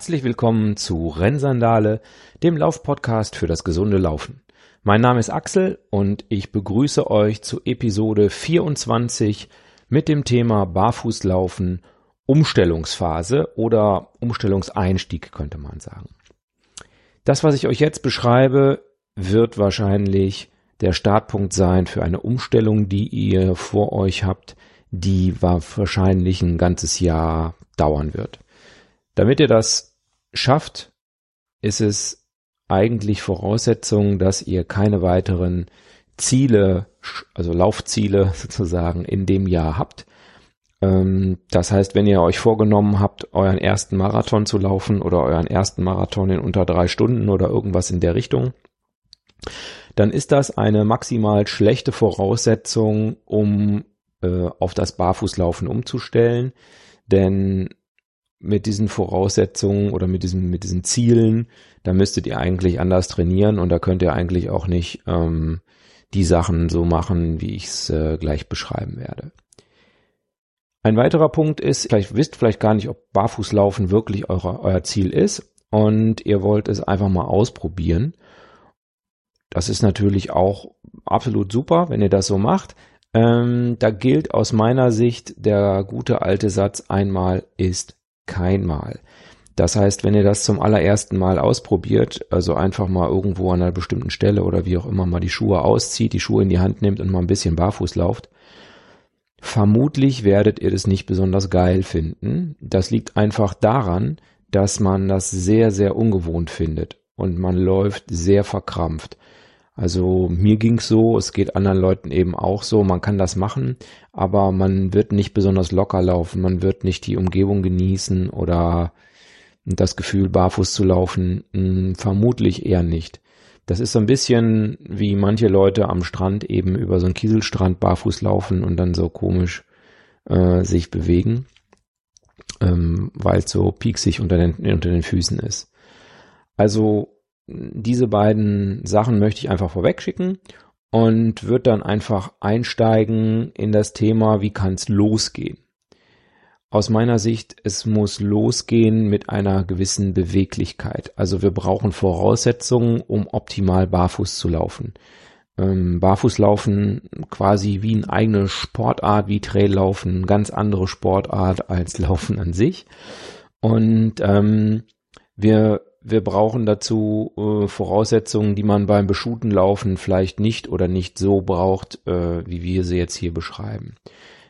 Herzlich willkommen zu Rennsandale, dem Laufpodcast für das gesunde Laufen. Mein Name ist Axel und ich begrüße euch zu Episode 24 mit dem Thema Barfußlaufen Umstellungsphase oder Umstellungseinstieg könnte man sagen. Das, was ich euch jetzt beschreibe, wird wahrscheinlich der Startpunkt sein für eine Umstellung, die ihr vor euch habt, die wahrscheinlich ein ganzes Jahr dauern wird. Damit ihr das schafft, ist es eigentlich Voraussetzung, dass ihr keine weiteren Ziele, also Laufziele sozusagen in dem Jahr habt. Ähm, das heißt, wenn ihr euch vorgenommen habt, euren ersten Marathon zu laufen oder euren ersten Marathon in unter drei Stunden oder irgendwas in der Richtung, dann ist das eine maximal schlechte Voraussetzung, um äh, auf das Barfußlaufen umzustellen. Denn mit diesen Voraussetzungen oder mit diesen, mit diesen Zielen, da müsstet ihr eigentlich anders trainieren und da könnt ihr eigentlich auch nicht ähm, die Sachen so machen, wie ich es äh, gleich beschreiben werde. Ein weiterer Punkt ist, vielleicht wisst vielleicht gar nicht, ob Barfußlaufen wirklich eure, euer Ziel ist und ihr wollt es einfach mal ausprobieren. Das ist natürlich auch absolut super, wenn ihr das so macht. Ähm, da gilt aus meiner Sicht der gute alte Satz einmal ist kein Mal. Das heißt, wenn ihr das zum allerersten Mal ausprobiert, also einfach mal irgendwo an einer bestimmten Stelle oder wie auch immer mal die Schuhe auszieht, die Schuhe in die Hand nimmt und mal ein bisschen barfuß lauft, vermutlich werdet ihr das nicht besonders geil finden. Das liegt einfach daran, dass man das sehr, sehr ungewohnt findet und man läuft sehr verkrampft. Also mir ging's so, es geht anderen Leuten eben auch so, man kann das machen, aber man wird nicht besonders locker laufen, man wird nicht die Umgebung genießen oder das Gefühl, barfuß zu laufen, mh, hm, vermutlich eher nicht. Das ist so ein bisschen wie manche Leute am Strand eben über so einen Kieselstrand barfuß laufen und dann so komisch äh, sich bewegen, ähm, weil es so pieksig unter den, unter den Füßen ist. Also diese beiden Sachen möchte ich einfach vorwegschicken und wird dann einfach einsteigen in das Thema, wie kann es losgehen. Aus meiner Sicht, es muss losgehen mit einer gewissen Beweglichkeit. Also wir brauchen Voraussetzungen, um optimal barfuß zu laufen. Ähm, Barfußlaufen quasi wie eine eigene Sportart, wie Traillaufen, ganz andere Sportart als Laufen an sich. Und ähm, wir wir brauchen dazu äh, Voraussetzungen, die man beim Beschuten-Laufen vielleicht nicht oder nicht so braucht, äh, wie wir sie jetzt hier beschreiben.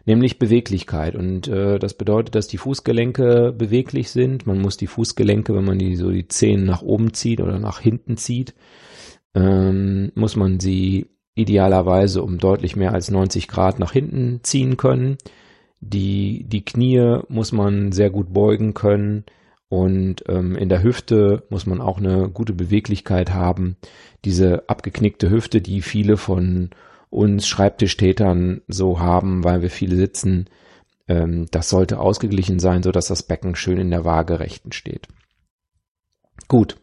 Nämlich Beweglichkeit. Und äh, das bedeutet, dass die Fußgelenke beweglich sind. Man muss die Fußgelenke, wenn man die so die Zehen nach oben zieht oder nach hinten zieht, ähm, muss man sie idealerweise um deutlich mehr als 90 Grad nach hinten ziehen können. Die, die Knie muss man sehr gut beugen können und ähm, in der Hüfte muss man auch eine gute Beweglichkeit haben. Diese abgeknickte Hüfte, die viele von uns Schreibtischtätern so haben, weil wir viele sitzen, ähm, das sollte ausgeglichen sein, so dass das Becken schön in der Waagerechten steht. Gut,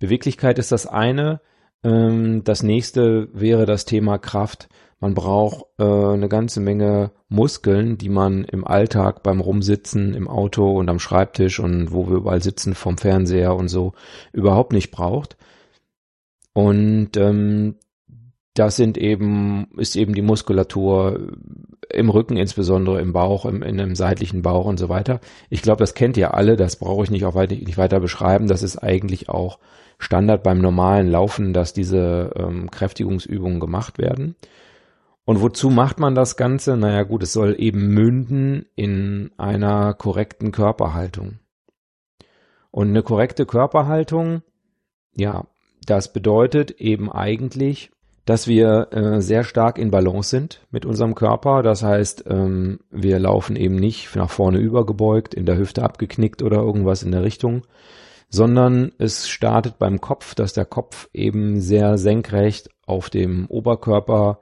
Beweglichkeit ist das eine. Ähm, das nächste wäre das Thema Kraft. Man braucht äh, eine ganze Menge Muskeln, die man im Alltag beim Rumsitzen im Auto und am Schreibtisch und wo wir überall sitzen vom Fernseher und so überhaupt nicht braucht. Und ähm, das sind eben, ist eben die Muskulatur im Rücken, insbesondere im Bauch, im, in einem seitlichen Bauch und so weiter. Ich glaube, das kennt ihr alle, das brauche ich nicht auch weiter, nicht weiter beschreiben. Das ist eigentlich auch Standard beim normalen Laufen, dass diese ähm, Kräftigungsübungen gemacht werden. Und wozu macht man das Ganze? Naja gut, es soll eben münden in einer korrekten Körperhaltung. Und eine korrekte Körperhaltung, ja, das bedeutet eben eigentlich, dass wir äh, sehr stark in Balance sind mit unserem Körper. Das heißt, ähm, wir laufen eben nicht nach vorne übergebeugt, in der Hüfte abgeknickt oder irgendwas in der Richtung, sondern es startet beim Kopf, dass der Kopf eben sehr senkrecht auf dem Oberkörper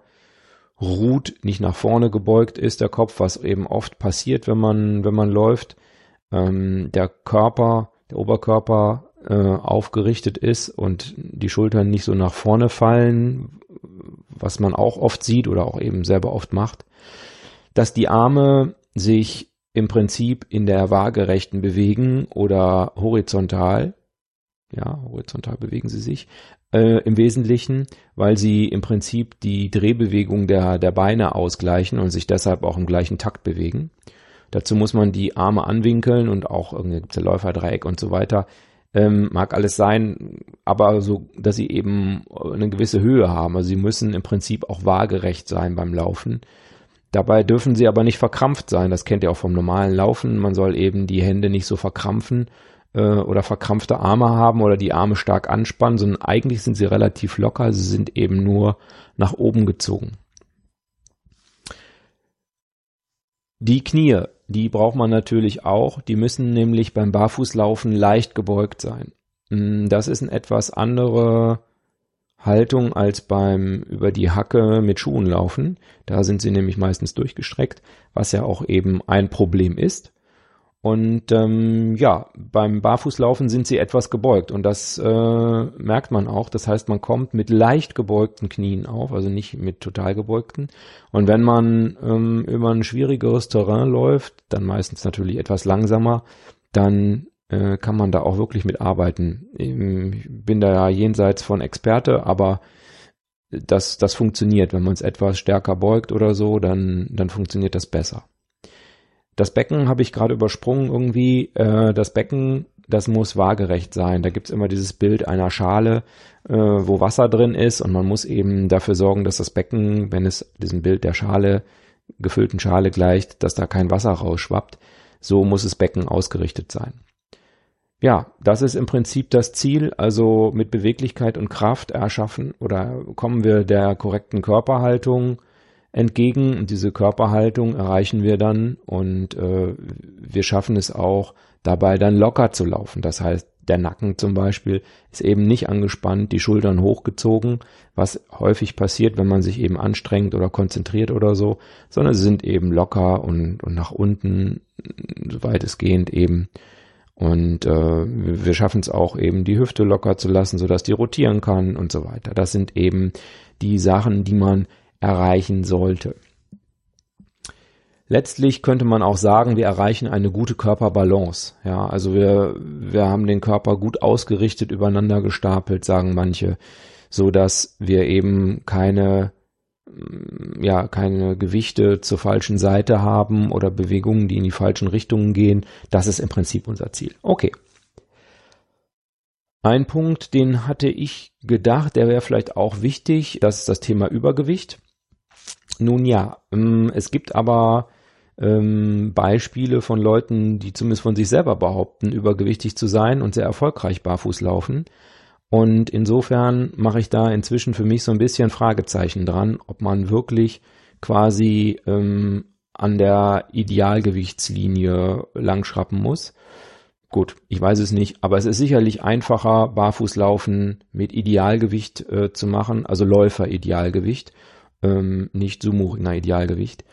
ruht, nicht nach vorne gebeugt ist, der Kopf, was eben oft passiert, wenn man, wenn man läuft. Ähm, der Körper, der Oberkörper äh, aufgerichtet ist und die Schultern nicht so nach vorne fallen, was man auch oft sieht oder auch eben selber oft macht. Dass die Arme sich im Prinzip in der waagerechten bewegen oder horizontal. Ja, horizontal bewegen sie sich äh, im Wesentlichen, weil sie im Prinzip die Drehbewegung der, der Beine ausgleichen und sich deshalb auch im gleichen Takt bewegen. Dazu muss man die Arme anwinkeln und auch irgendwie Läuferdreieck und so weiter. Ähm, mag alles sein, aber so, dass sie eben eine gewisse Höhe haben. Also sie müssen im Prinzip auch waagerecht sein beim Laufen. Dabei dürfen sie aber nicht verkrampft sein. Das kennt ihr auch vom normalen Laufen. Man soll eben die Hände nicht so verkrampfen äh, oder verkrampfte Arme haben oder die Arme stark anspannen, sondern eigentlich sind sie relativ locker. Sie sind eben nur nach oben gezogen. Die Knie die braucht man natürlich auch. Die müssen nämlich beim Barfußlaufen leicht gebeugt sein. Mm, das ist eine etwas andere Haltung als beim über die Hacke mit Schuhen laufen. Da sind sie nämlich meistens durchgestreckt, was ja auch eben ein Problem ist. Und ähm, ja, beim Barfußlaufen sind sie etwas gebeugt und das äh, merkt man auch. Das heißt, man kommt mit leicht gebeugten Knien auf, also nicht mit total gebeugten. Und wenn man ähm, über ein schwierigeres Terrain läuft, dann meistens natürlich etwas langsamer, dann äh, kann man da auch wirklich mit arbeiten. Ich bin da ja jenseits von Experte, aber das, das funktioniert. Wenn man es etwas stärker beugt oder so, dann, dann funktioniert das besser. Das Becken habe ich gerade übersprungen irgendwie. Äh, das Becken, das muss waagerecht sein. Da gibt's immer dieses Bild einer Schale, äh, wo Wasser drin ist und man muss eben dafür sorgen, dass das Becken, wenn es diesem Bild der Schale, gefüllten Schale gleicht, dass da kein Wasser rausschwappt. So muss das Becken ausgerichtet sein. Ja, das ist im Prinzip das Ziel, also mit Beweglichkeit und Kraft erschaffen oder kommen wir der korrekten Körperhaltung entgegen. Diese Körperhaltung erreichen wir dann und äh, wir schaffen es auch, dabei dann locker zu laufen. Das heißt, der Nacken zum Beispiel ist eben nicht angespannt, die Schultern hochgezogen, was häufig passiert, wenn man sich eben anstrengt oder konzentriert oder so, sondern sie sind eben locker und, und nach unten, so weitestgehend eben. Und äh, wir schaffen es auch eben, die Hüfte locker zu lassen, sodass die rotieren kann und so weiter. Das sind eben die Sachen, die man erreichen sollte. Letztlich könnte man auch sagen, wir erreichen eine gute Körperbalance. Ja, also wir, wir haben den Körper gut ausgerichtet, übereinander gestapelt, sagen manche, so dass wir eben keine, mm, ja, keine Gewichte zur falschen Seite haben oder Bewegungen, die in die falschen Richtungen gehen. Das ist im Prinzip unser Ziel. Okay. Ein Punkt, den hatte ich gedacht, der wäre vielleicht auch wichtig, das ist das Thema Übergewicht. Nun ja, ähm, es gibt aber ähm, Beispiele von Leuten, die zumindest von sich selber behaupten, übergewichtig zu sein und sehr erfolgreich barfuß laufen. Und insofern mache ich da inzwischen für mich so ein bisschen Fragezeichen dran, ob man wirklich quasi ähm, an der Idealgewichtslinie langschrappen muss. Gut, ich weiß es nicht, aber es ist sicherlich einfacher, Barfußlaufen mit Idealgewicht äh, zu machen, also Läufer-Idealgewicht ähm, nicht Sumo-Ringer Idealgewicht.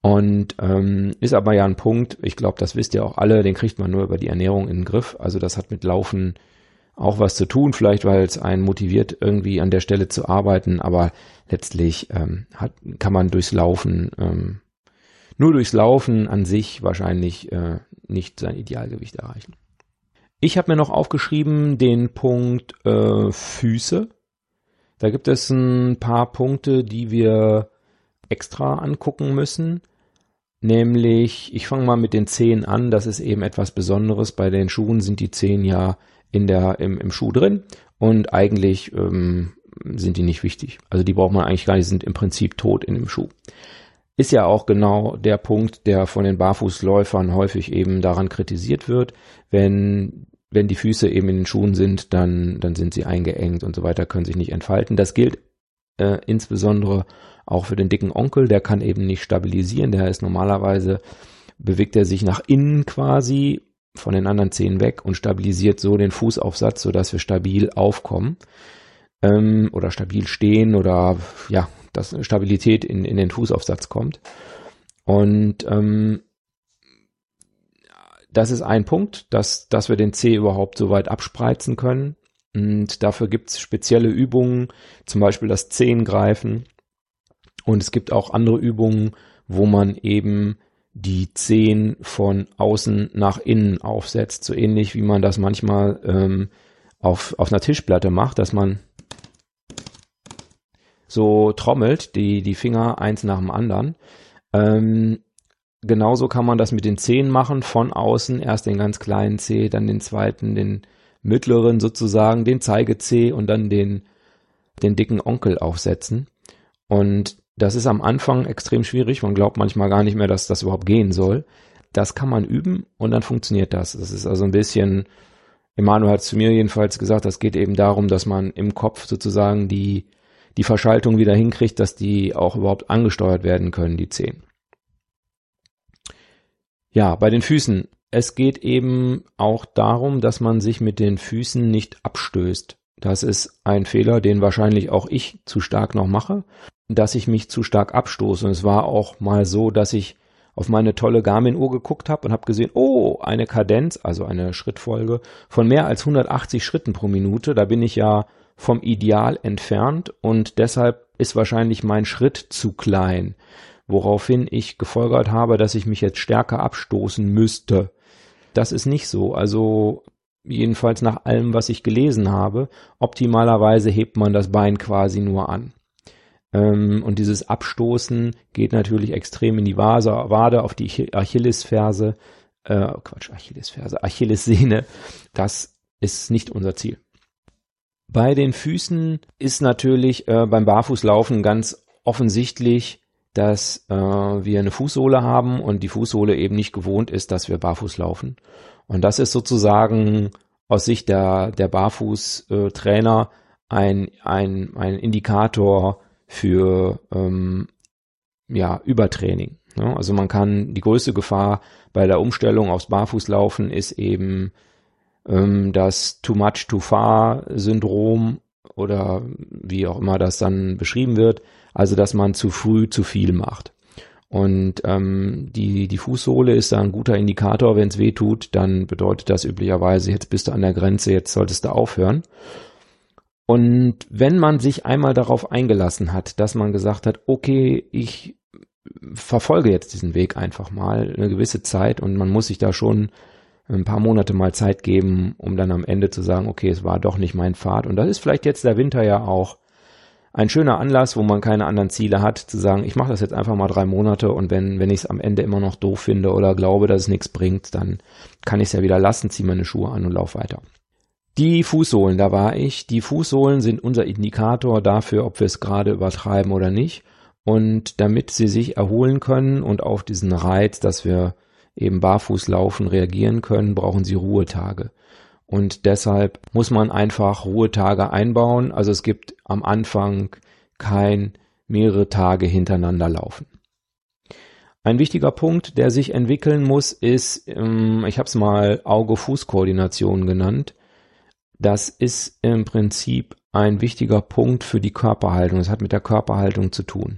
Und ähm, ist aber ja ein Punkt, ich glaube, das wisst ihr auch alle, den kriegt man nur über die Ernährung in den Griff. Also das hat mit Laufen auch was zu tun, vielleicht weil es einen motiviert, irgendwie an der Stelle zu arbeiten, aber letztlich ähm, hat, kann man durchs Laufen, ähm, nur durchs Laufen an sich wahrscheinlich äh, nicht sein Idealgewicht erreichen. Ich habe mir noch aufgeschrieben den Punkt äh, Füße. Da gibt es ein paar Punkte, die wir extra angucken müssen. Nämlich, ich fange mal mit den Zehen an. Das ist eben etwas Besonderes. Bei den Schuhen sind die Zehen ja in der, im, im Schuh drin und eigentlich ähm, sind die nicht wichtig. Also die braucht man eigentlich gar nicht, sind im Prinzip tot in dem Schuh. Ist ja auch genau der Punkt, der von den Barfußläufern häufig eben daran kritisiert wird, wenn wenn die Füße eben in den Schuhen sind, dann, dann sind sie eingeengt und so weiter, können sich nicht entfalten. Das gilt äh, insbesondere auch für den dicken Onkel, der kann eben nicht stabilisieren, der ist normalerweise, bewegt er sich nach innen quasi von den anderen Zehen weg und stabilisiert so den Fußaufsatz, sodass wir stabil aufkommen ähm, oder stabil stehen oder ja, dass Stabilität in, in den Fußaufsatz kommt. Und ähm, das ist ein Punkt, dass, dass wir den C überhaupt so weit abspreizen können. Und dafür gibt es spezielle Übungen, zum Beispiel das Zehengreifen. Und es gibt auch andere Übungen, wo man eben die Zehen von außen nach innen aufsetzt. So ähnlich wie man das manchmal ähm, auf, auf einer Tischplatte macht, dass man so trommelt, die, die Finger eins nach dem anderen. Ähm, genauso kann man das mit den Zehen machen, von außen erst den ganz kleinen Zeh, dann den zweiten, den mittleren sozusagen, den Zeigezeh und dann den, den dicken Onkel aufsetzen. Und das ist am Anfang extrem schwierig. Man glaubt manchmal gar nicht mehr, dass das überhaupt gehen soll. Das kann man üben und dann funktioniert das. Das ist also ein bisschen, Emanuel hat zu mir jedenfalls gesagt, das geht eben darum, dass man im Kopf sozusagen die, die Verschaltung wieder hinkriegt, dass die auch überhaupt angesteuert werden können, die Zehen. Ja, bei den Füßen. Es geht eben auch darum, dass man sich mit den Füßen nicht abstößt. Das ist ein Fehler, den wahrscheinlich auch ich zu stark noch mache dass ich mich zu stark abstoße. Und es war auch mal so, dass ich auf meine tolle Garmin-Uhr geguckt habe und habe gesehen, oh, eine Kadenz, also eine Schrittfolge von mehr als 180 Schritten pro Minute. Da bin ich ja vom Ideal entfernt und deshalb ist wahrscheinlich mein Schritt zu klein, woraufhin ich gefolgert habe, dass ich mich jetzt stärker abstoßen müsste. Das ist nicht so. Also jedenfalls nach allem, was ich gelesen habe, optimalerweise hebt man das Bein quasi nur an. Ähm, und dieses Abstoßen geht natürlich extrem in die Vase, Wade, auf die Achillesferse, äh, Quatsch, Achillesferse, Achillessehne. Das ist nicht unser Ziel. Bei den Füßen ist natürlich äh, beim Barfußlaufen ganz offensichtlich, dass äh, wir eine Fußsohle haben und die Fußsohle eben nicht gewohnt ist, dass wir barfuß laufen. Und das ist sozusagen aus Sicht der, der Barfußtrainer ein, ein, ein Indikator für ähm, ja, Übertraining. Ne? Also man kann die größte Gefahr bei der Umstellung aufs Barfußlaufen ist eben ähm, das Too Much Too Far Syndrom oder wie auch immer das dann beschrieben wird. Also dass man zu früh zu viel macht. Und ähm, die, die Fußsohle ist da ein guter Indikator. Wenn es weh tut, dann bedeutet das üblicherweise, jetzt bist du an der Grenze, jetzt solltest du aufhören. Und wenn man sich einmal darauf eingelassen hat, dass man gesagt hat, okay, ich verfolge jetzt diesen Weg einfach mal eine gewisse Zeit und man muss sich da schon ein paar Monate mal Zeit geben, um dann am Ende zu sagen, okay, es war doch nicht mein Pfad. Und das ist vielleicht jetzt der Winter ja auch ein schöner Anlass, wo man keine anderen Ziele hat, zu sagen, ich mache das jetzt einfach mal drei Monate und wenn, wenn ich es am Ende immer noch doof finde oder glaube, dass es nichts bringt, dann kann ich es ja wieder lassen, ziehe meine Schuhe an und lauf weiter. Die Fußsohlen, da war ich. Die Fußsohlen sind unser Indikator dafür, ob wir es gerade übertreiben oder nicht. Und damit sie sich erholen können und auf diesen Reiz, dass wir eben barfuß laufen, reagieren können, brauchen sie Ruhetage. Und deshalb muss man einfach Ruhetage einbauen. Also es gibt am Anfang kein mehrere Tage hintereinander laufen. Ein wichtiger Punkt, der sich entwickeln muss, ist, ähm, ich habe es mal Auge-Fuß-Koordination genannt. Das ist im Prinzip ein wichtiger Punkt für die Körperhaltung. Das hat mit der Körperhaltung zu tun.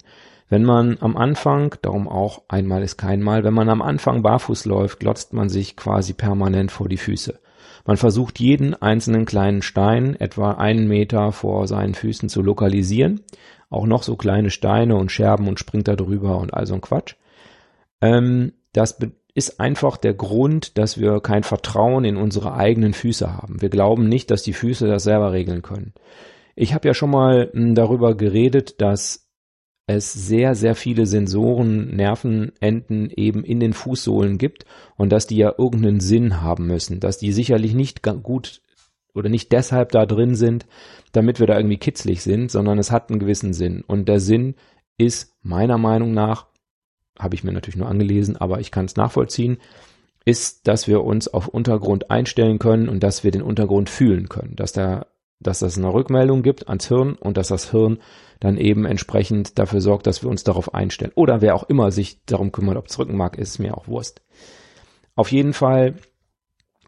Wenn man am Anfang, darum auch einmal ist kein Mal, wenn man am Anfang barfuß läuft, glotzt man sich quasi permanent vor die Füße. Man versucht jeden einzelnen kleinen Stein etwa einen Meter vor seinen Füßen zu lokalisieren. Auch noch so kleine Steine und Scherben und springt da drüber und all so ein Quatsch. Ähm, das ist einfach der Grund, dass wir kein Vertrauen in unsere eigenen Füße haben. Wir glauben nicht, dass die Füße das selber regeln können. Ich habe ja schon mal hm, darüber geredet, dass es sehr, sehr viele Sensoren, Nervenenden eben in den Fußsohlen gibt und dass die ja irgendeinen Sinn haben müssen, dass die sicherlich nicht gut oder nicht deshalb da drin sind, damit wir da irgendwie kitzlig sind, sondern es hat einen gewissen Sinn. Und der Sinn ist meiner Meinung nach habe ich mir natürlich nur angelesen, aber ich kann es nachvollziehen, ist, dass wir uns auf Untergrund einstellen können und dass wir den Untergrund fühlen können, dass da, dass das eine Rückmeldung gibt ans Hirn und dass das Hirn dann eben entsprechend dafür sorgt, dass wir uns darauf einstellen. Oder wer auch immer sich darum kümmert, ob es Rückenmark ist, mir auch Wurst. Auf jeden Fall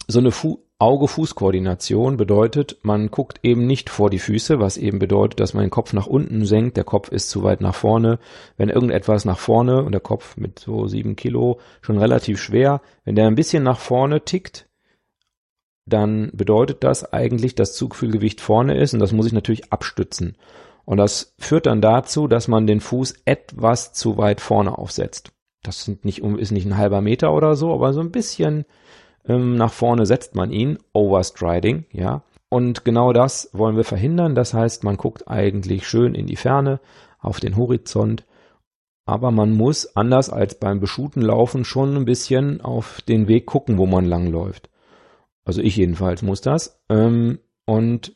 so eine Fu Auge-Fuß-Koordination bedeutet, man guckt eben nicht vor die Füße, was eben bedeutet, dass man den Kopf nach unten senkt, der Kopf ist zu weit nach vorne. Wenn irgendetwas nach vorne und der Kopf mit so sieben Kilo schon relativ schwer, wenn der ein bisschen nach vorne tickt, dann bedeutet das eigentlich, dass Zugfühlgewicht vorne ist und das muss ich natürlich abstützen. Und das führt dann dazu, dass man den Fuß etwas zu weit vorne aufsetzt. Das nicht, ist nicht ein halber Meter oder so, aber so ein bisschen ähm, nach vorne setzt man ihn. Overstriding, ja. Und genau das wollen wir verhindern. Das heißt, man guckt eigentlich schön in die Ferne, auf den Horizont. Aber man muss, anders als beim beschuten Laufen, schon ein bisschen auf den Weg gucken, wo man langläuft. Also ich jedenfalls muss das. Ähm, und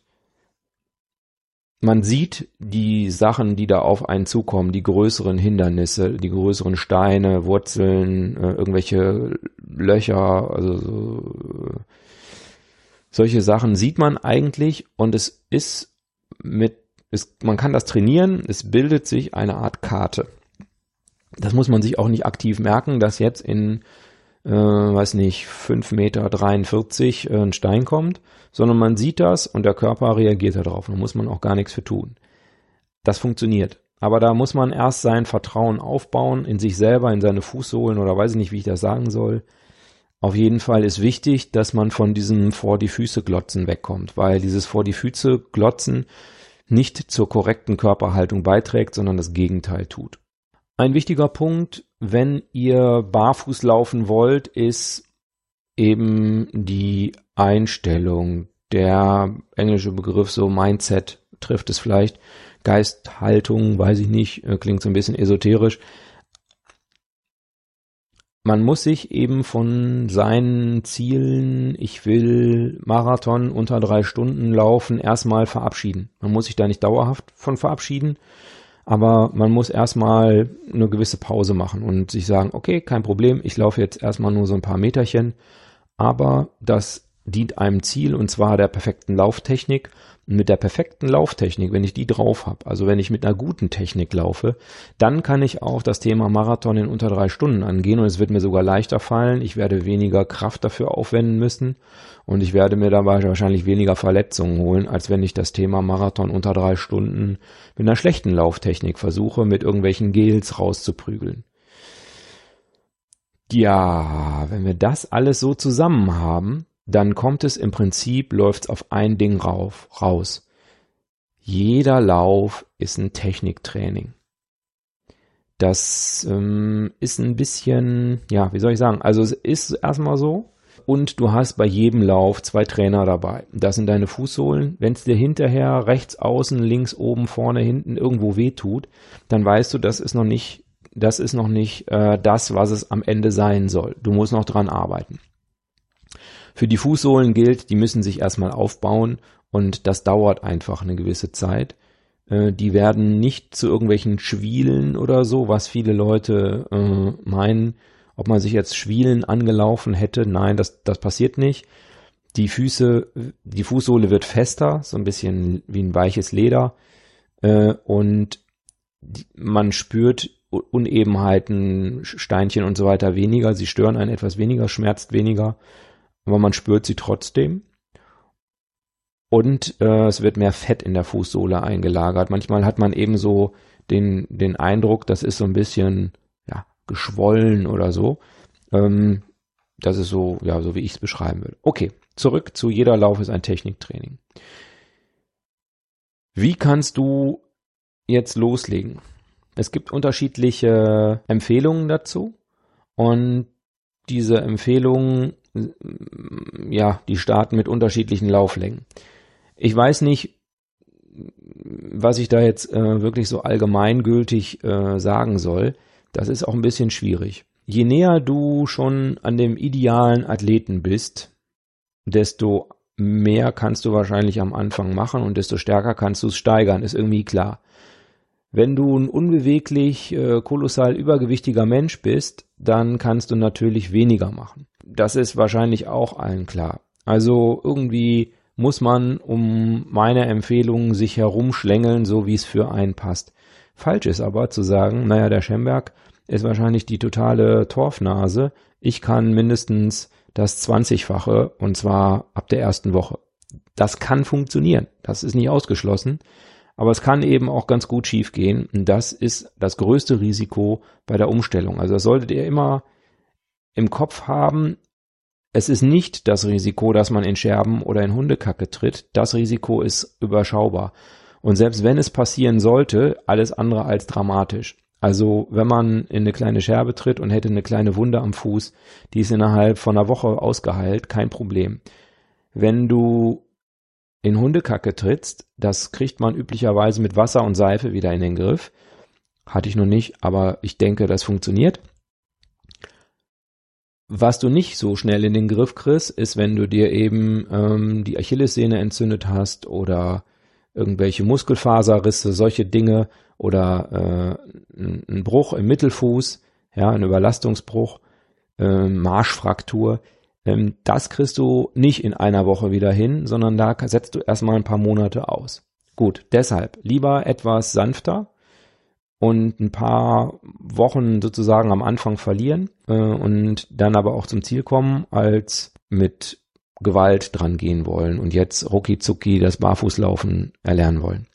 man sieht die Sachen, die da auf einen zukommen, die größeren Hindernisse, die größeren Steine, Wurzeln, äh, irgendwelche Löcher, also so, äh, solche Sachen sieht man eigentlich und es ist mit, es, man kann das trainieren, es bildet sich eine Art Karte. Das muss man sich auch nicht aktiv merken, dass jetzt in äh, weiß nicht, 5,43 Meter äh, ein Stein kommt, sondern man sieht das und der Körper reagiert darauf. Da muss man auch gar nichts für tun. Das funktioniert. Aber da muss man erst sein Vertrauen aufbauen in sich selber, in seine Fußsohlen oder weiß ich nicht, wie ich das sagen soll. Auf jeden Fall ist wichtig, dass man von diesem vor die Füße glotzen wegkommt, weil dieses vor die Füße glotzen nicht zur korrekten Körperhaltung beiträgt, sondern das Gegenteil tut. Ein wichtiger Punkt, wenn ihr barfuß laufen wollt, ist eben die Einstellung. Der englische Begriff so Mindset trifft es vielleicht. Geisthaltung, weiß ich nicht, äh, klingt so ein bisschen esoterisch. Man muss sich eben von seinen Zielen, ich will Marathon unter drei Stunden laufen, erstmal verabschieden. Man muss sich da nicht dauerhaft von verabschieden, aber man muss erstmal eine gewisse Pause machen und sich sagen, okay, kein Problem, ich laufe jetzt erstmal nur so ein paar Meterchen, aber das dient einem Ziel und zwar der perfekten Lauftechnik mit der perfekten Lauftechnik, wenn ich die drauf habe, also wenn ich mit einer guten Technik laufe, dann kann ich auch das Thema Marathon in unter drei Stunden angehen und es wird mir sogar leichter fallen. Ich werde weniger Kraft dafür aufwenden müssen und ich werde mir dabei wahrscheinlich weniger Verletzungen holen, als wenn ich das Thema Marathon unter drei Stunden mit einer schlechten Lauftechnik versuche, mit irgendwelchen Gels rauszuprügeln. Ja, wenn wir das alles so zusammen haben, dann kommt es im Prinzip, läuft es auf ein Ding rauf, raus. Jeder Lauf ist ein Techniktraining. Das ähm, ist ein bisschen, ja, wie soll ich sagen? Also es ist erstmal so. Und du hast bei jedem Lauf zwei Trainer dabei. Das sind deine Fußsohlen. Wenn es dir hinterher rechts außen, links oben, vorne, hinten irgendwo weh tut, dann weißt du, das ist noch nicht, das ist noch nicht äh, das, was es am Ende sein soll. Du musst noch dran arbeiten. Für die Fußsohlen gilt, die müssen sich erstmal aufbauen und das dauert einfach eine gewisse Zeit. Äh, die werden nicht zu irgendwelchen Schwielen oder so, was viele Leute äh, meinen, ob man sich jetzt Schwielen angelaufen hätte. Nein, das, das passiert nicht. Die Füße, die Fußsohle wird fester, so ein bisschen wie ein weiches Leder. Äh, und die, man spürt Unebenheiten, Steinchen und so weiter weniger. Sie stören einen etwas weniger, schmerzt weniger aber man spürt sie trotzdem. Und äh, es wird mehr Fett in der Fußsohle eingelagert. Manchmal hat man eben so den, den Eindruck, das ist so ein bisschen ja, geschwollen oder so. Ähm, das ist so, ja, so wie ich es beschreiben will. Okay, zurück zu jeder Lauf ist ein Techniktraining. Wie kannst du jetzt loslegen? Es gibt unterschiedliche Empfehlungen dazu und diese Empfehlungen ja, die starten mit unterschiedlichen Lauflängen. Ich weiß nicht, was ich da jetzt äh, wirklich so allgemeingültig äh, sagen soll. Das ist auch ein bisschen schwierig. Je näher du schon an dem idealen Athleten bist, desto mehr kannst du wahrscheinlich am Anfang machen und desto stärker kannst du es steigern, ist irgendwie klar. Wenn du ein unbeweglich, äh, kolossal übergewichtiger Mensch bist, dann kannst du natürlich weniger machen. Das ist wahrscheinlich auch allen klar. Also irgendwie muss man um meine Empfehlungen sich herumschlängeln, so wie es für einen passt. Falsch ist aber zu sagen, naja, der Schemberg ist wahrscheinlich die totale Torfnase. Ich kann mindestens das 20-fache und zwar ab der ersten Woche. Das kann funktionieren. Das ist nicht ausgeschlossen. Aber es kann eben auch ganz gut schiefgehen. Und das ist das größte Risiko bei der Umstellung. Also das solltet ihr immer im Kopf haben. Es ist nicht das Risiko, dass man in Scherben oder in Hundekacke tritt. Das Risiko ist überschaubar. Und selbst wenn es passieren sollte, alles andere als dramatisch. Also wenn man in eine kleine Scherbe tritt und hätte eine kleine Wunde am Fuß, die ist innerhalb von einer Woche ausgeheilt, kein Problem. Wenn du in Hundekacke trittst, das kriegt man üblicherweise mit Wasser und Seife wieder in den Griff. Hatte ich noch nicht, aber ich denke, das funktioniert. Was du nicht so schnell in den Griff kriegst, ist, wenn du dir eben ähm, die Achillessehne entzündet hast oder irgendwelche Muskelfaserrisse, solche Dinge oder äh, ein Bruch im Mittelfuß, ja, ein Überlastungsbruch, äh, Marschfraktur. Ähm, das kriegst du nicht in einer Woche wieder hin, sondern da setzt du erstmal ein paar Monate aus. Gut, deshalb lieber etwas sanfter und ein paar Wochen sozusagen am Anfang verlieren äh, und dann aber auch zum Ziel kommen, als mit Gewalt dran gehen wollen und jetzt rucki zucki das Barfußlaufen erlernen wollen.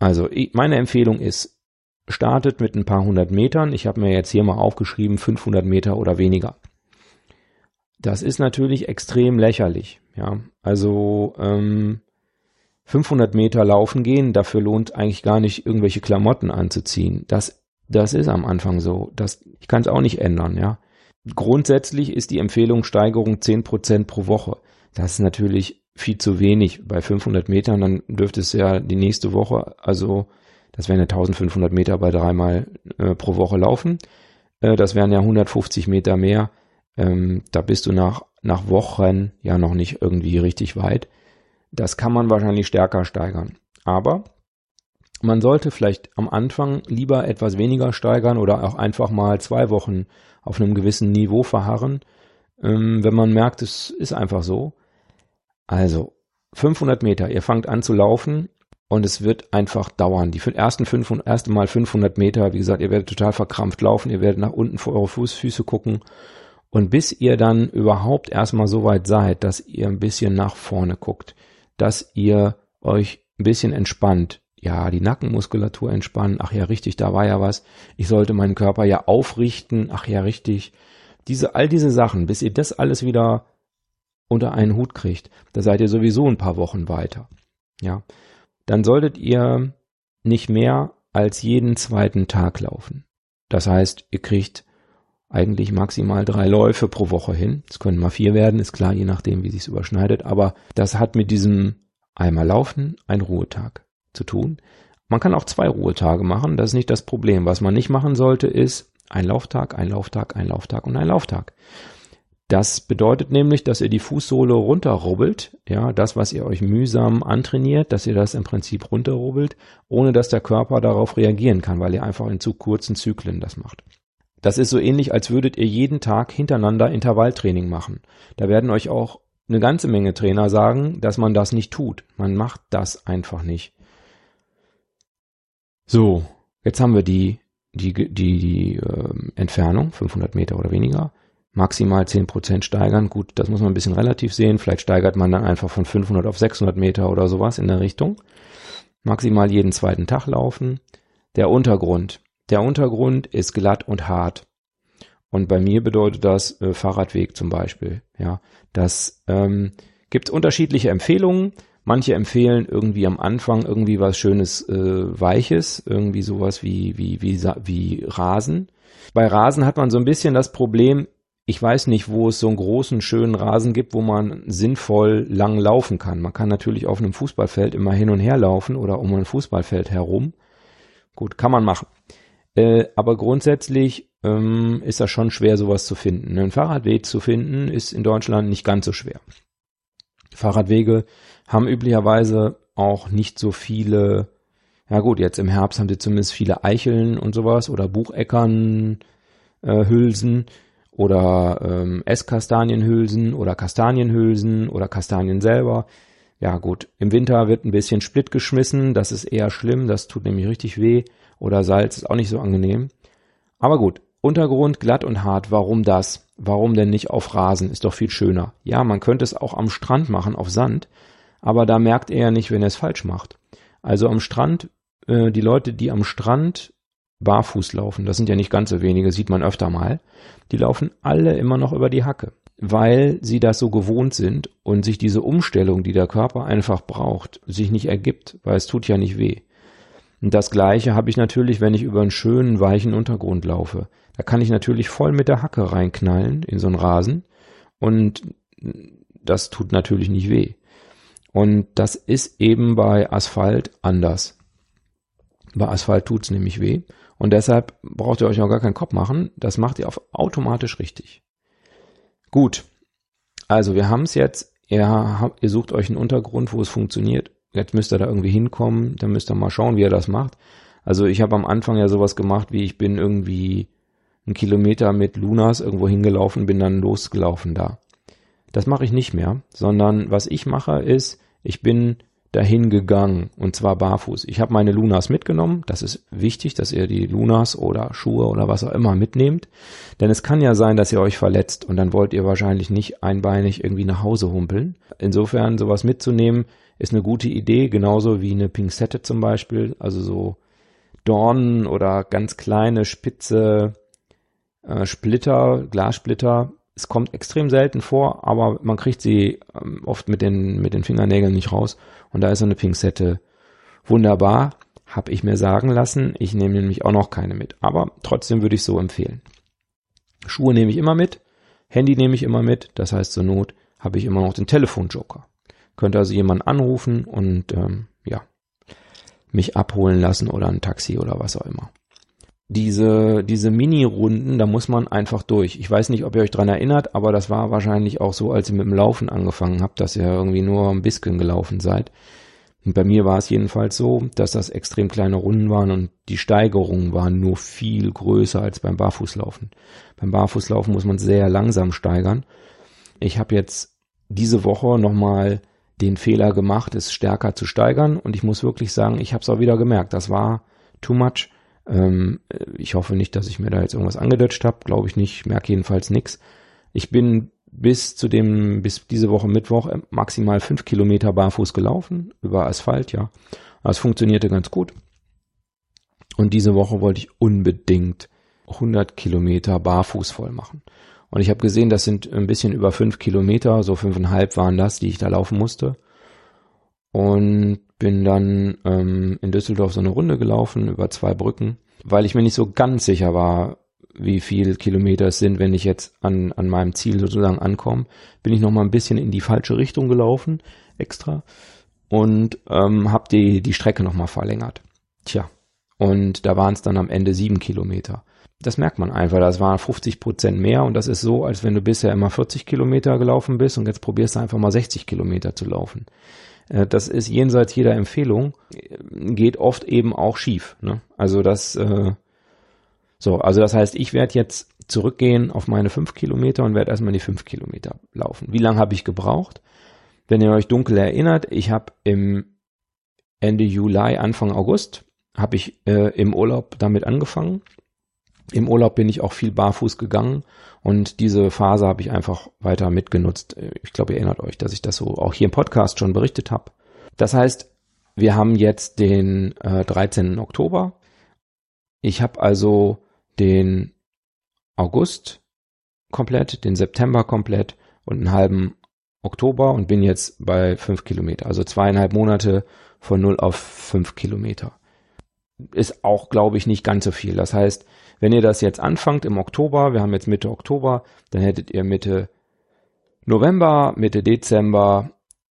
Also meine Empfehlung ist, startet mit ein paar hundert Metern. Ich habe mir jetzt hier mal aufgeschrieben, 500 Meter oder weniger. Das ist natürlich extrem lächerlich. Ja, also ähm, 500 Meter laufen gehen, dafür lohnt eigentlich gar nicht irgendwelche Klamotten anzuziehen. Das, das ist am Anfang so. Das, ich kann es auch nicht ändern. Ja, grundsätzlich ist die Empfehlung Steigerung 10% pro Woche. Das ist natürlich viel zu wenig. Bei 500 Metern, dann dürfte es ja die nächste Woche, also das wären ja 1500 Meter bei dreimal äh, pro Woche laufen. Äh, das wären ja 150 Meter mehr. Ähm, da bist du nach, nach Wochen ja noch nicht irgendwie richtig weit. Das kann man wahrscheinlich stärker steigern. Aber man sollte vielleicht am Anfang lieber etwas weniger steigern oder auch einfach mal zwei Wochen auf einem gewissen Niveau verharren, ähm, wenn man merkt, es ist einfach so. Also 500 Meter, ihr fangt an zu laufen und es wird einfach dauern. Die ersten 500, erste Mal 500 Meter, wie gesagt, ihr werdet total verkrampft laufen, ihr werdet nach unten vor eure Fußfüße gucken und bis ihr dann überhaupt erstmal so weit seid, dass ihr ein bisschen nach vorne guckt, dass ihr euch ein bisschen entspannt, ja, die Nackenmuskulatur entspannen, ach ja, richtig, da war ja was, ich sollte meinen Körper ja aufrichten, ach ja, richtig, diese, all diese Sachen, bis ihr das alles wieder unter einen Hut kriegt, da seid ihr sowieso ein paar Wochen weiter, ja, dann solltet ihr nicht mehr als jeden zweiten Tag laufen. Das heißt, ihr kriegt eigentlich maximal drei Läufe pro Woche hin. Es können mal vier werden, ist klar, je nachdem, wie sich's überschneidet. Aber das hat mit diesem einmal laufen, ein Ruhetag zu tun. Man kann auch zwei Ruhetage machen, das ist nicht das Problem. Was man nicht machen sollte, ist ein Lauftag, ein Lauftag, ein Lauftag und ein Lauftag. Das bedeutet nämlich, dass ihr die Fußsohle runterrubbelt, ja, das, was ihr euch mühsam antrainiert, dass ihr das im Prinzip runterrubbelt, ohne dass der Körper darauf reagieren kann, weil ihr einfach in zu kurzen Zyklen das macht. Das ist so ähnlich, als würdet ihr jeden Tag hintereinander Intervalltraining machen. Da werden euch auch eine ganze Menge Trainer sagen, dass man das nicht tut. Man macht das einfach nicht. So, jetzt haben wir die, die, die, die äh, Entfernung, 500 Meter oder weniger. Maximal 10% steigern. Gut, das muss man ein bisschen relativ sehen. Vielleicht steigert man dann einfach von 500 auf 600 Meter oder sowas in der Richtung. Maximal jeden zweiten Tag laufen. Der Untergrund. Der Untergrund ist glatt und hart. Und bei mir bedeutet das äh, Fahrradweg zum Beispiel. Ja, das ähm, gibt unterschiedliche Empfehlungen. Manche empfehlen irgendwie am Anfang irgendwie was Schönes, äh, Weiches, irgendwie sowas wie, wie, wie, wie Rasen. Bei Rasen hat man so ein bisschen das Problem, ich weiß nicht, wo es so einen großen, schönen Rasen gibt, wo man sinnvoll lang laufen kann. Man kann natürlich auf einem Fußballfeld immer hin und her laufen oder um ein Fußballfeld herum. Gut, kann man machen. Äh, aber grundsätzlich ähm, ist das schon schwer, sowas zu finden. Ein Fahrradweg zu finden ist in Deutschland nicht ganz so schwer. Fahrradwege haben üblicherweise auch nicht so viele, ja gut, jetzt im Herbst haben sie zumindest viele Eicheln und sowas oder Bucheckern, äh, Hülsen oder ähm, Esskastanienhülsen oder Kastanienhülsen oder Kastanien selber. Ja gut, im Winter wird ein bisschen Split geschmissen, das ist eher schlimm, das tut nämlich richtig weh. Oder Salz ist auch nicht so angenehm. Aber gut, Untergrund glatt und hart, warum das? Warum denn nicht auf Rasen? Ist doch viel schöner. Ja, man könnte es auch am Strand machen, auf Sand, aber da merkt er ja nicht, wenn er es falsch macht. Also am Strand, äh, die Leute, die am Strand barfuß laufen, das sind ja nicht ganz so wenige, sieht man öfter mal, die laufen alle immer noch über die Hacke, weil sie das so gewohnt sind und sich diese Umstellung, die der Körper einfach braucht, sich nicht ergibt, weil es tut ja nicht weh. Und das gleiche habe ich natürlich, wenn ich über einen schönen, weichen Untergrund laufe. Da kann ich natürlich voll mit der Hacke reinknallen in so einen Rasen und das tut natürlich nicht weh. Und das ist eben bei Asphalt anders. Bei Asphalt tut's nämlich weh. Und deshalb braucht ihr euch auch gar keinen Kopf machen. Das macht ihr auf automatisch richtig. Gut. Also wir haben es jetzt. Ihr, habt, ihr sucht euch einen Untergrund, wo es funktioniert. Jetzt müsst ihr da irgendwie hinkommen. Dann müsst ihr mal schauen, wie ihr das macht. Also ich habe am Anfang ja sowas gemacht, wie ich bin irgendwie einen Kilometer mit Lunas irgendwo hingelaufen, bin dann losgelaufen da. Das mache ich nicht mehr, sondern was ich mache ist, ich bin dahin gegangen und zwar barfuß. Ich habe meine Lunas mitgenommen. Das ist wichtig, dass ihr die Lunas oder Schuhe oder was auch immer mitnehmt. Denn es kann ja sein, dass ihr euch verletzt und dann wollt ihr wahrscheinlich nicht einbeinig irgendwie nach Hause humpeln. Insofern sowas mitzunehmen ist eine gute Idee, genauso wie eine Pinzette zum Beispiel. Also so Dornen oder ganz kleine spitze äh, Splitter, Glassplitter es kommt extrem selten vor, aber man kriegt sie ähm, oft mit den, mit den Fingernägeln nicht raus. Und da ist so eine Pinzette wunderbar, habe ich mir sagen lassen. Ich nehme nämlich auch noch keine mit, aber trotzdem würde ich so empfehlen. Schuhe nehme ich immer mit, Handy nehme ich immer mit, das heißt zur Not habe ich immer noch den Telefonjoker. Könnte also jemand anrufen und ähm, ja, mich abholen lassen oder ein Taxi oder was auch immer diese, diese Mini-Runden, da muss man einfach durch. Ich weiß nicht, ob ihr euch dran erinnert, aber das war wahrscheinlich auch so, als ihr mit dem Laufen angefangen habt, dass ihr irgendwie nur ein bisschen gelaufen seid. Und bei mir war es jedenfalls so, dass das extrem kleine Runden waren und die Steigerungen waren nur viel größer als beim Barfußlaufen. Beim Barfußlaufen muss man sehr langsam steigern. Ich habe jetzt diese Woche nochmal den Fehler gemacht, es stärker zu steigern und ich muss wirklich sagen, ich habe es auch wieder gemerkt, das war too much. Ähm, ich hoffe nicht, dass ich mir da jetzt irgendwas angedutscht habe. Glaube ich nicht. Merke jedenfalls nichts. Ich bin bis zu dem, bis diese Woche Mittwoch äh, maximal fünf Kilometer barfuß gelaufen, über Asphalt, ja. Das funktionierte ganz gut. Und diese Woche wollte ich unbedingt 100 Kilometer barfuß voll machen. Und ich habe gesehen, das sind ein bisschen über fünf Kilometer, so fünfeinhalb waren das, die ich da laufen musste und bin dann ähm, in Düsseldorf so eine Runde gelaufen über zwei Brücken, weil ich mir nicht so ganz sicher war, wie viel Kilometer es sind, wenn ich jetzt an, an meinem Ziel sozusagen ankomme, bin ich noch mal ein bisschen in die falsche Richtung gelaufen, extra, und ähm, habe die, die Strecke noch mal verlängert. Tja, und da waren es dann am Ende sieben Kilometer. Das merkt man einfach, das waren 50 Prozent mehr und das ist so, als wenn du bisher immer 40 Kilometer gelaufen bist und jetzt probierst du einfach mal 60 Kilometer zu laufen. Äh, das ist jenseits jeder Empfehlung, geht oft eben auch schief. Ne? Also das, äh, so, also das heißt, ich werde jetzt zurückgehen auf meine fünf Kilometer und werde erstmal die fünf Kilometer laufen. Wie lange habe ich gebraucht? Wenn ihr euch dunkel erinnert, ich habe im Ende Juli, Anfang August, habe ich äh, im Urlaub damit angefangen im Urlaub bin ich auch viel barfuß gegangen und diese Phase habe ich einfach weiter mitgenutzt. Ich glaube, ihr erinnert euch, dass ich das so auch hier im Podcast schon berichtet habe. Das heißt, wir haben jetzt den äh, 13. Oktober. Ich habe also den August komplett, den September komplett und einen halben Oktober und bin jetzt bei fünf Kilometer. Also zweieinhalb Monate von null auf fünf Kilometer. Ist auch, glaube ich, nicht ganz so viel. Das heißt, wenn ihr das jetzt anfangt im Oktober, wir haben jetzt Mitte Oktober, dann hättet ihr Mitte November, Mitte Dezember,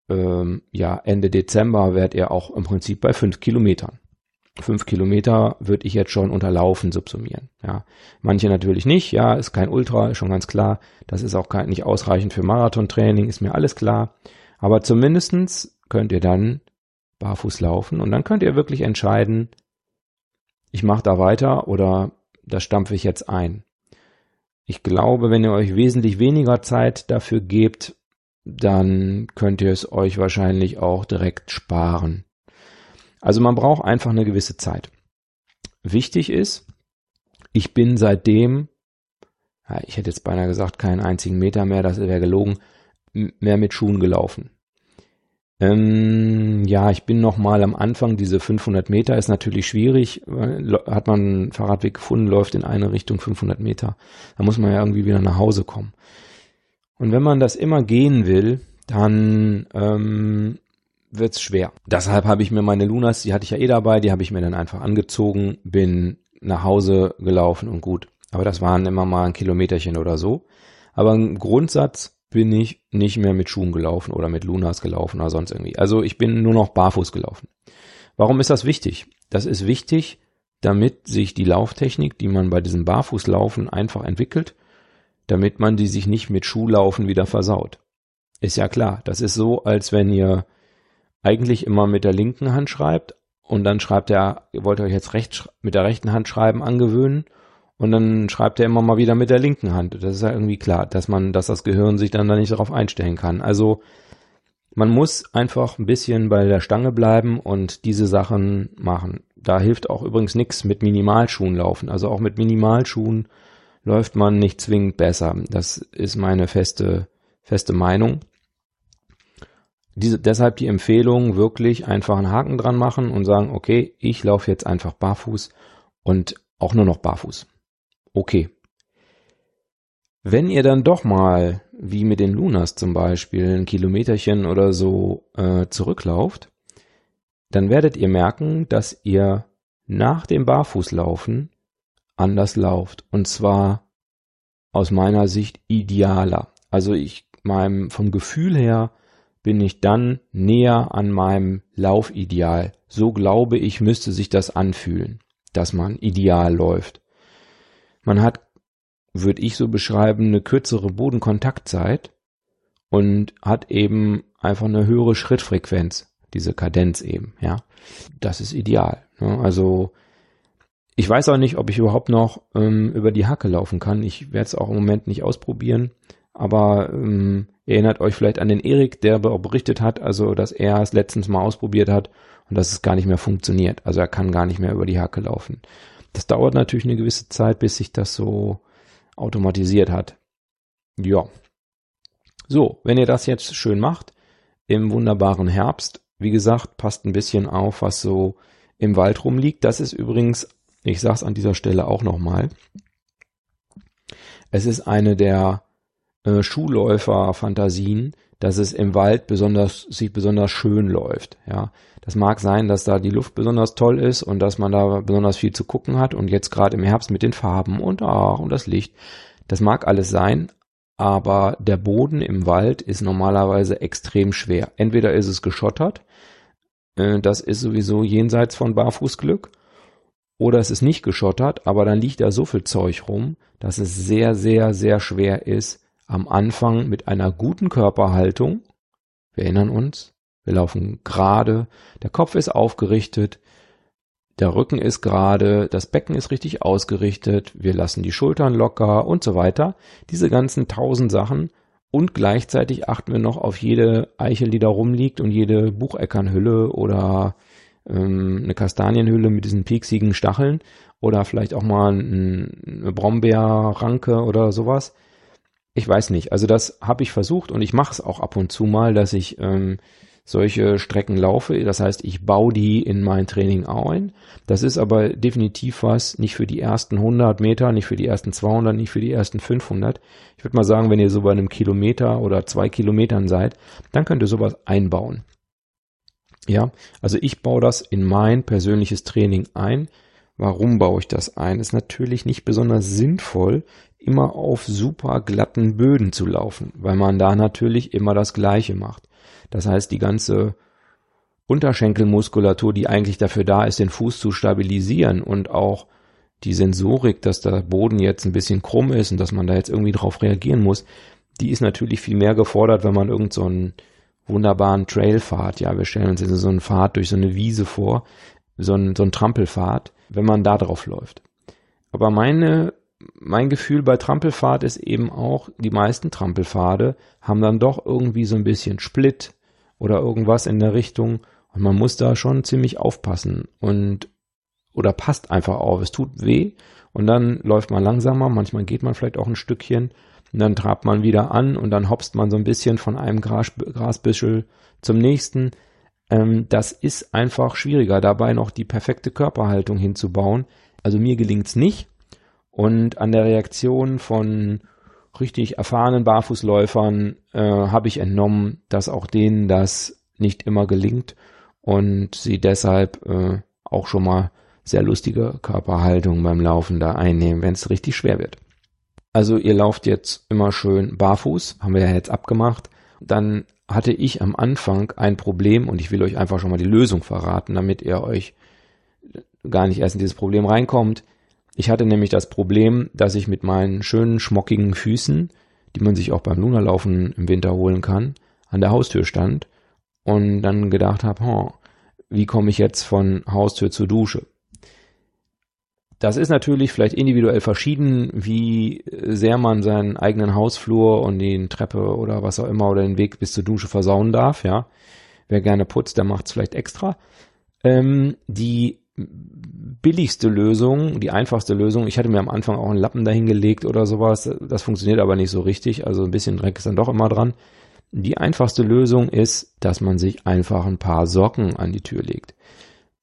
ähm, ja, Ende Dezember werdet ihr auch im Prinzip bei fünf Kilometern. Fünf Kilometer würde ich jetzt schon unter Laufen subsumieren. Ja, manche natürlich nicht. Ja, ist kein Ultra, ist schon ganz klar. Das ist auch kein, nicht ausreichend für Marathontraining, ist mir alles klar. Aber zumindestens könnt ihr dann barfuß laufen und dann könnt ihr wirklich entscheiden, ich mache da weiter oder das stampfe ich jetzt ein. Ich glaube, wenn ihr euch wesentlich weniger Zeit dafür gebt, dann könnt ihr es euch wahrscheinlich auch direkt sparen. Also man braucht einfach eine gewisse Zeit. Wichtig ist, ich bin seitdem, ich hätte jetzt beinahe gesagt, keinen einzigen Meter mehr, das wäre gelogen, mehr mit Schuhen gelaufen. Ähm, ja, ich bin noch mal am Anfang. Diese 500 Meter ist natürlich schwierig. Hat man einen Fahrradweg gefunden, läuft in eine Richtung 500 Meter. Da muss man ja irgendwie wieder nach Hause kommen. Und wenn man das immer gehen will, dann ähm, wird's schwer. Deshalb habe ich mir meine Lunas, die hatte ich ja eh dabei, die habe ich mir dann einfach angezogen, bin nach Hause gelaufen und gut. Aber das waren immer mal ein Kilometerchen oder so. Aber im Grundsatz bin ich nicht mehr mit Schuhen gelaufen oder mit Lunas gelaufen oder sonst irgendwie. Also ich bin nur noch barfuß gelaufen. Warum ist das wichtig? Das ist wichtig, damit sich die Lauftechnik, die man bei diesem Barfußlaufen einfach entwickelt, damit man die sich nicht mit Schuhlaufen wieder versaut. Ist ja klar, das ist so, als wenn ihr eigentlich immer mit der linken Hand schreibt und dann schreibt er, ihr wollt euch jetzt recht, mit der rechten Hand schreiben angewöhnen und dann schreibt er immer mal wieder mit der linken Hand. Das ist ja irgendwie klar, dass man, dass das Gehirn sich dann da nicht darauf einstellen kann. Also man muss einfach ein bisschen bei der Stange bleiben und diese Sachen machen. Da hilft auch übrigens nichts mit Minimalschuhen laufen. Also auch mit Minimalschuhen läuft man nicht zwingend besser. Das ist meine feste, feste Meinung. Diese, deshalb die Empfehlung, wirklich einfach einen Haken dran machen und sagen, okay, ich laufe jetzt einfach barfuß und auch nur noch barfuß. Okay. Wenn ihr dann doch mal, wie mit den Lunas zum Beispiel, ein Kilometerchen oder so äh, zurücklauft, dann werdet ihr merken, dass ihr nach dem Barfußlaufen anders lauft. Und zwar aus meiner Sicht idealer. Also ich, meinem, vom Gefühl her bin ich dann näher an meinem Laufideal. So glaube ich, müsste sich das anfühlen, dass man ideal läuft. Man hat, würde ich so beschreiben, eine kürzere Bodenkontaktzeit und hat eben einfach eine höhere Schrittfrequenz, diese Kadenz eben, ja. Das ist ideal. Ne? Also ich weiß auch nicht, ob ich überhaupt noch ähm, über die Hacke laufen kann. Ich werde es auch im Moment nicht ausprobieren. Aber ähm, erinnert euch vielleicht an den Erik, der berichtet hat, also dass er es letztens mal ausprobiert hat und dass es gar nicht mehr funktioniert. Also er kann gar nicht mehr über die Hacke laufen. Das dauert natürlich eine gewisse Zeit, bis sich das so automatisiert hat. Ja. So, wenn ihr das jetzt schön macht, im wunderbaren Herbst, wie gesagt, passt ein bisschen auf, was so im Wald rumliegt. Das ist übrigens, ich sage es an dieser Stelle auch nochmal, es ist eine der äh, Schuhläufer-Fantasien, dass es im Wald besonders, sich besonders schön läuft. Ja, das mag sein, dass da die Luft besonders toll ist und dass man da besonders viel zu gucken hat und jetzt gerade im Herbst mit den Farben und ach, und das Licht. Das mag alles sein, aber der Boden im Wald ist normalerweise extrem schwer. Entweder ist es geschottert, äh, das ist sowieso jenseits von Barfußglück, oder es ist nicht geschottert, aber dann liegt da so viel Zeug rum, dass es sehr, sehr, sehr schwer ist, am Anfang mit einer guten Körperhaltung. Wir erinnern uns, wir laufen gerade, der Kopf ist aufgerichtet, der Rücken ist gerade, das Becken ist richtig ausgerichtet, wir lassen die Schultern locker und so weiter. Diese ganzen tausend Sachen und gleichzeitig achten wir noch auf jede Eichel, die da rumliegt und jede Bucheckernhülle oder ähm, eine Kastanienhülle mit diesen pieksigen Stacheln oder vielleicht auch mal eine Brombeerranke oder sowas ich weiß nicht. Also das habe ich versucht und ich mache es auch ab und zu mal, dass ich ähm, solche Strecken laufe. Das heißt, ich baue die in mein Training ein. Das ist aber definitiv was, nicht für die ersten 100 Meter, nicht für die ersten 200, nicht für die ersten 500. Ich würde mal sagen, wenn ihr so bei einem Kilometer oder zwei Kilometern seid, dann könnt ihr sowas einbauen. Ja, also ich baue das in mein persönliches Training ein. Warum baue ich das ein? Ist natürlich nicht besonders sinnvoll, immer auf super glatten Böden zu laufen, weil man da natürlich immer das Gleiche macht. Das heißt, die ganze Unterschenkelmuskulatur, die eigentlich dafür da ist, den Fuß zu stabilisieren und auch die Sensorik, dass der Boden jetzt ein bisschen krumm ist und dass man da jetzt irgendwie drauf reagieren muss, die ist natürlich viel mehr gefordert, wenn man irgend so einen wunderbaren Trail fahrt. Ja, wir stellen uns jetzt so einen Pfad durch so eine Wiese vor, so ein, so ein Trampelpfad, wenn man da drauf läuft. Aber meine mein Gefühl bei Trampelfahrt ist eben auch, die meisten Trampelpfade haben dann doch irgendwie so ein bisschen Split oder irgendwas in der Richtung und man muss da schon ziemlich aufpassen und oder passt einfach auf. Es tut weh und dann läuft man langsamer, manchmal geht man vielleicht auch ein Stückchen und dann trabt man wieder an und dann hopst man so ein bisschen von einem Gras, Grasbüschel zum nächsten. Ähm, das ist einfach schwieriger, dabei noch die perfekte Körperhaltung hinzubauen. Also mir gelingt's nicht und an der Reaktion von richtig erfahrenen Barfußläufern äh, habe ich entnommen, dass auch denen das nicht immer gelingt und sie deshalb äh, auch schon mal sehr lustige Körperhaltung beim Laufen da einnehmen, wenn es richtig schwer wird. Also ihr lauft jetzt immer schön barfuß, haben wir ja jetzt abgemacht. Dann hatte ich am Anfang ein Problem und ich will euch einfach schon mal die Lösung verraten, damit ihr euch gar nicht erst in dieses Problem reinkommt. Ich hatte nämlich das Problem, dass ich mit meinen schönen schmockigen Füßen, die man sich auch beim Lunalaufen im Winter holen kann, an der Haustür stand und dann gedacht habe, oh, wie komme ich jetzt von Haustür zur Dusche? Das ist natürlich vielleicht individuell verschieden, wie sehr man seinen eigenen Hausflur und die Treppe oder was auch immer oder den Weg bis zur Dusche versauen darf, ja. Wer gerne putzt, der macht es vielleicht extra. Ähm, die billigste Lösung, die einfachste Lösung, ich hatte mir am Anfang auch einen Lappen dahingelegt oder sowas, das funktioniert aber nicht so richtig, also ein bisschen Dreck ist dann doch immer dran. Die einfachste Lösung ist, dass man sich einfach ein paar Socken an die Tür legt.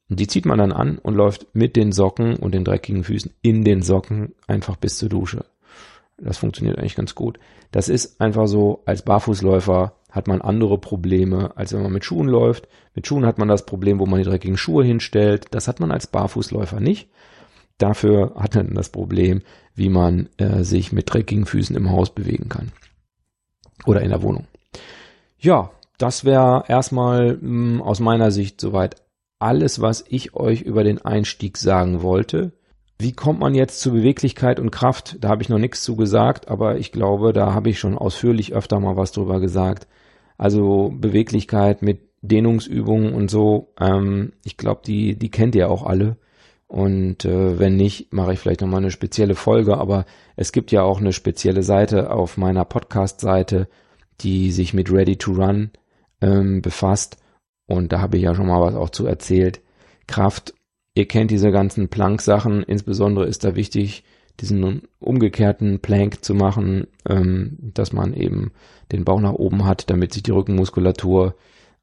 Die zieht man dann an und läuft mit den Socken und den dreckigen Füßen in den Socken einfach bis zur Dusche. Das funktioniert eigentlich ganz gut. Das ist einfach so, als Barfußläufer hat man andere Probleme, als wenn man mit Schuhen läuft. Mit Schuhen hat man das Problem, wo man die dreckigen Schuhe hinstellt. Das hat man als Barfußläufer nicht. Dafür hat man das Problem, wie man äh, sich mit dreckigen Füßen im Haus bewegen kann. Oder in der Wohnung. Ja, das wäre erstmal mh, hm, aus meiner Sicht soweit alles, was ich euch über den Einstieg sagen wollte. Wie kommt man jetzt zu Beweglichkeit und Kraft? Da habe ich noch nichts zu gesagt, aber ich glaube, da habe ich schon ausführlich öfter mal was drüber gesagt. Also Beweglichkeit mit Dehnungsübungen und so. Ähm, ich glaube, die, die kennt ihr auch alle. Und äh, wenn nicht, mache ich vielleicht nochmal eine spezielle Folge. Aber es gibt ja auch eine spezielle Seite auf meiner Podcast-Seite, die sich mit Ready to Run ähm, befasst. Und da habe ich ja schon mal was auch zu erzählt. Kraft, ihr kennt diese ganzen Plank-Sachen. Insbesondere ist da wichtig, diesen umgekehrten Plank zu machen, ähm, dass man eben den Bauch nach oben hat, damit sich die Rückenmuskulatur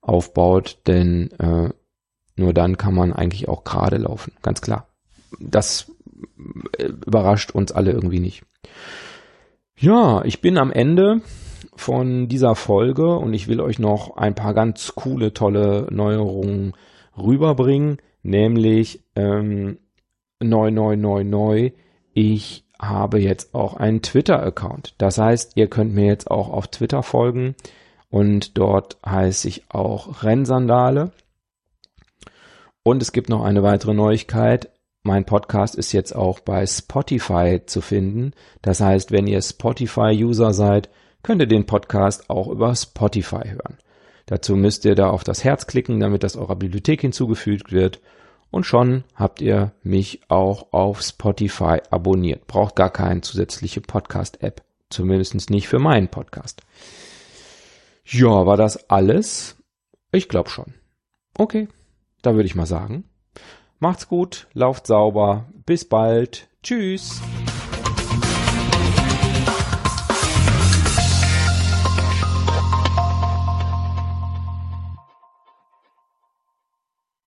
aufbaut. Denn äh, nur dann kann man eigentlich auch gerade laufen. Ganz klar. Das äh, überrascht uns alle irgendwie nicht. Ja, ich bin am Ende von dieser Folge und ich will euch noch ein paar ganz coole, tolle Neuerungen rüberbringen, nämlich ähm, neu, neu, neu, neu. Ich habe jetzt auch einen Twitter-Account. Das heißt, ihr könnt mir jetzt auch auf Twitter folgen und dort heiße ich auch Rennsandale. Und es gibt noch eine weitere Neuigkeit. Mein Podcast ist jetzt auch bei Spotify zu finden. Das heißt, wenn ihr Spotify-User seid, könnt ihr den Podcast auch über Spotify hören. Dazu müsst ihr da auf das Herz klicken, damit das eurer Bibliothek hinzugefügt wird. Und schon habt ihr mich auch auf Spotify abonniert. Braucht gar keine zusätzliche Podcast-App. Zumindest nicht für meinen Podcast. Ja, war das alles? Ich glaube schon. Okay, da würde ich mal sagen. Macht's gut, lauft sauber. Bis bald. Tschüss.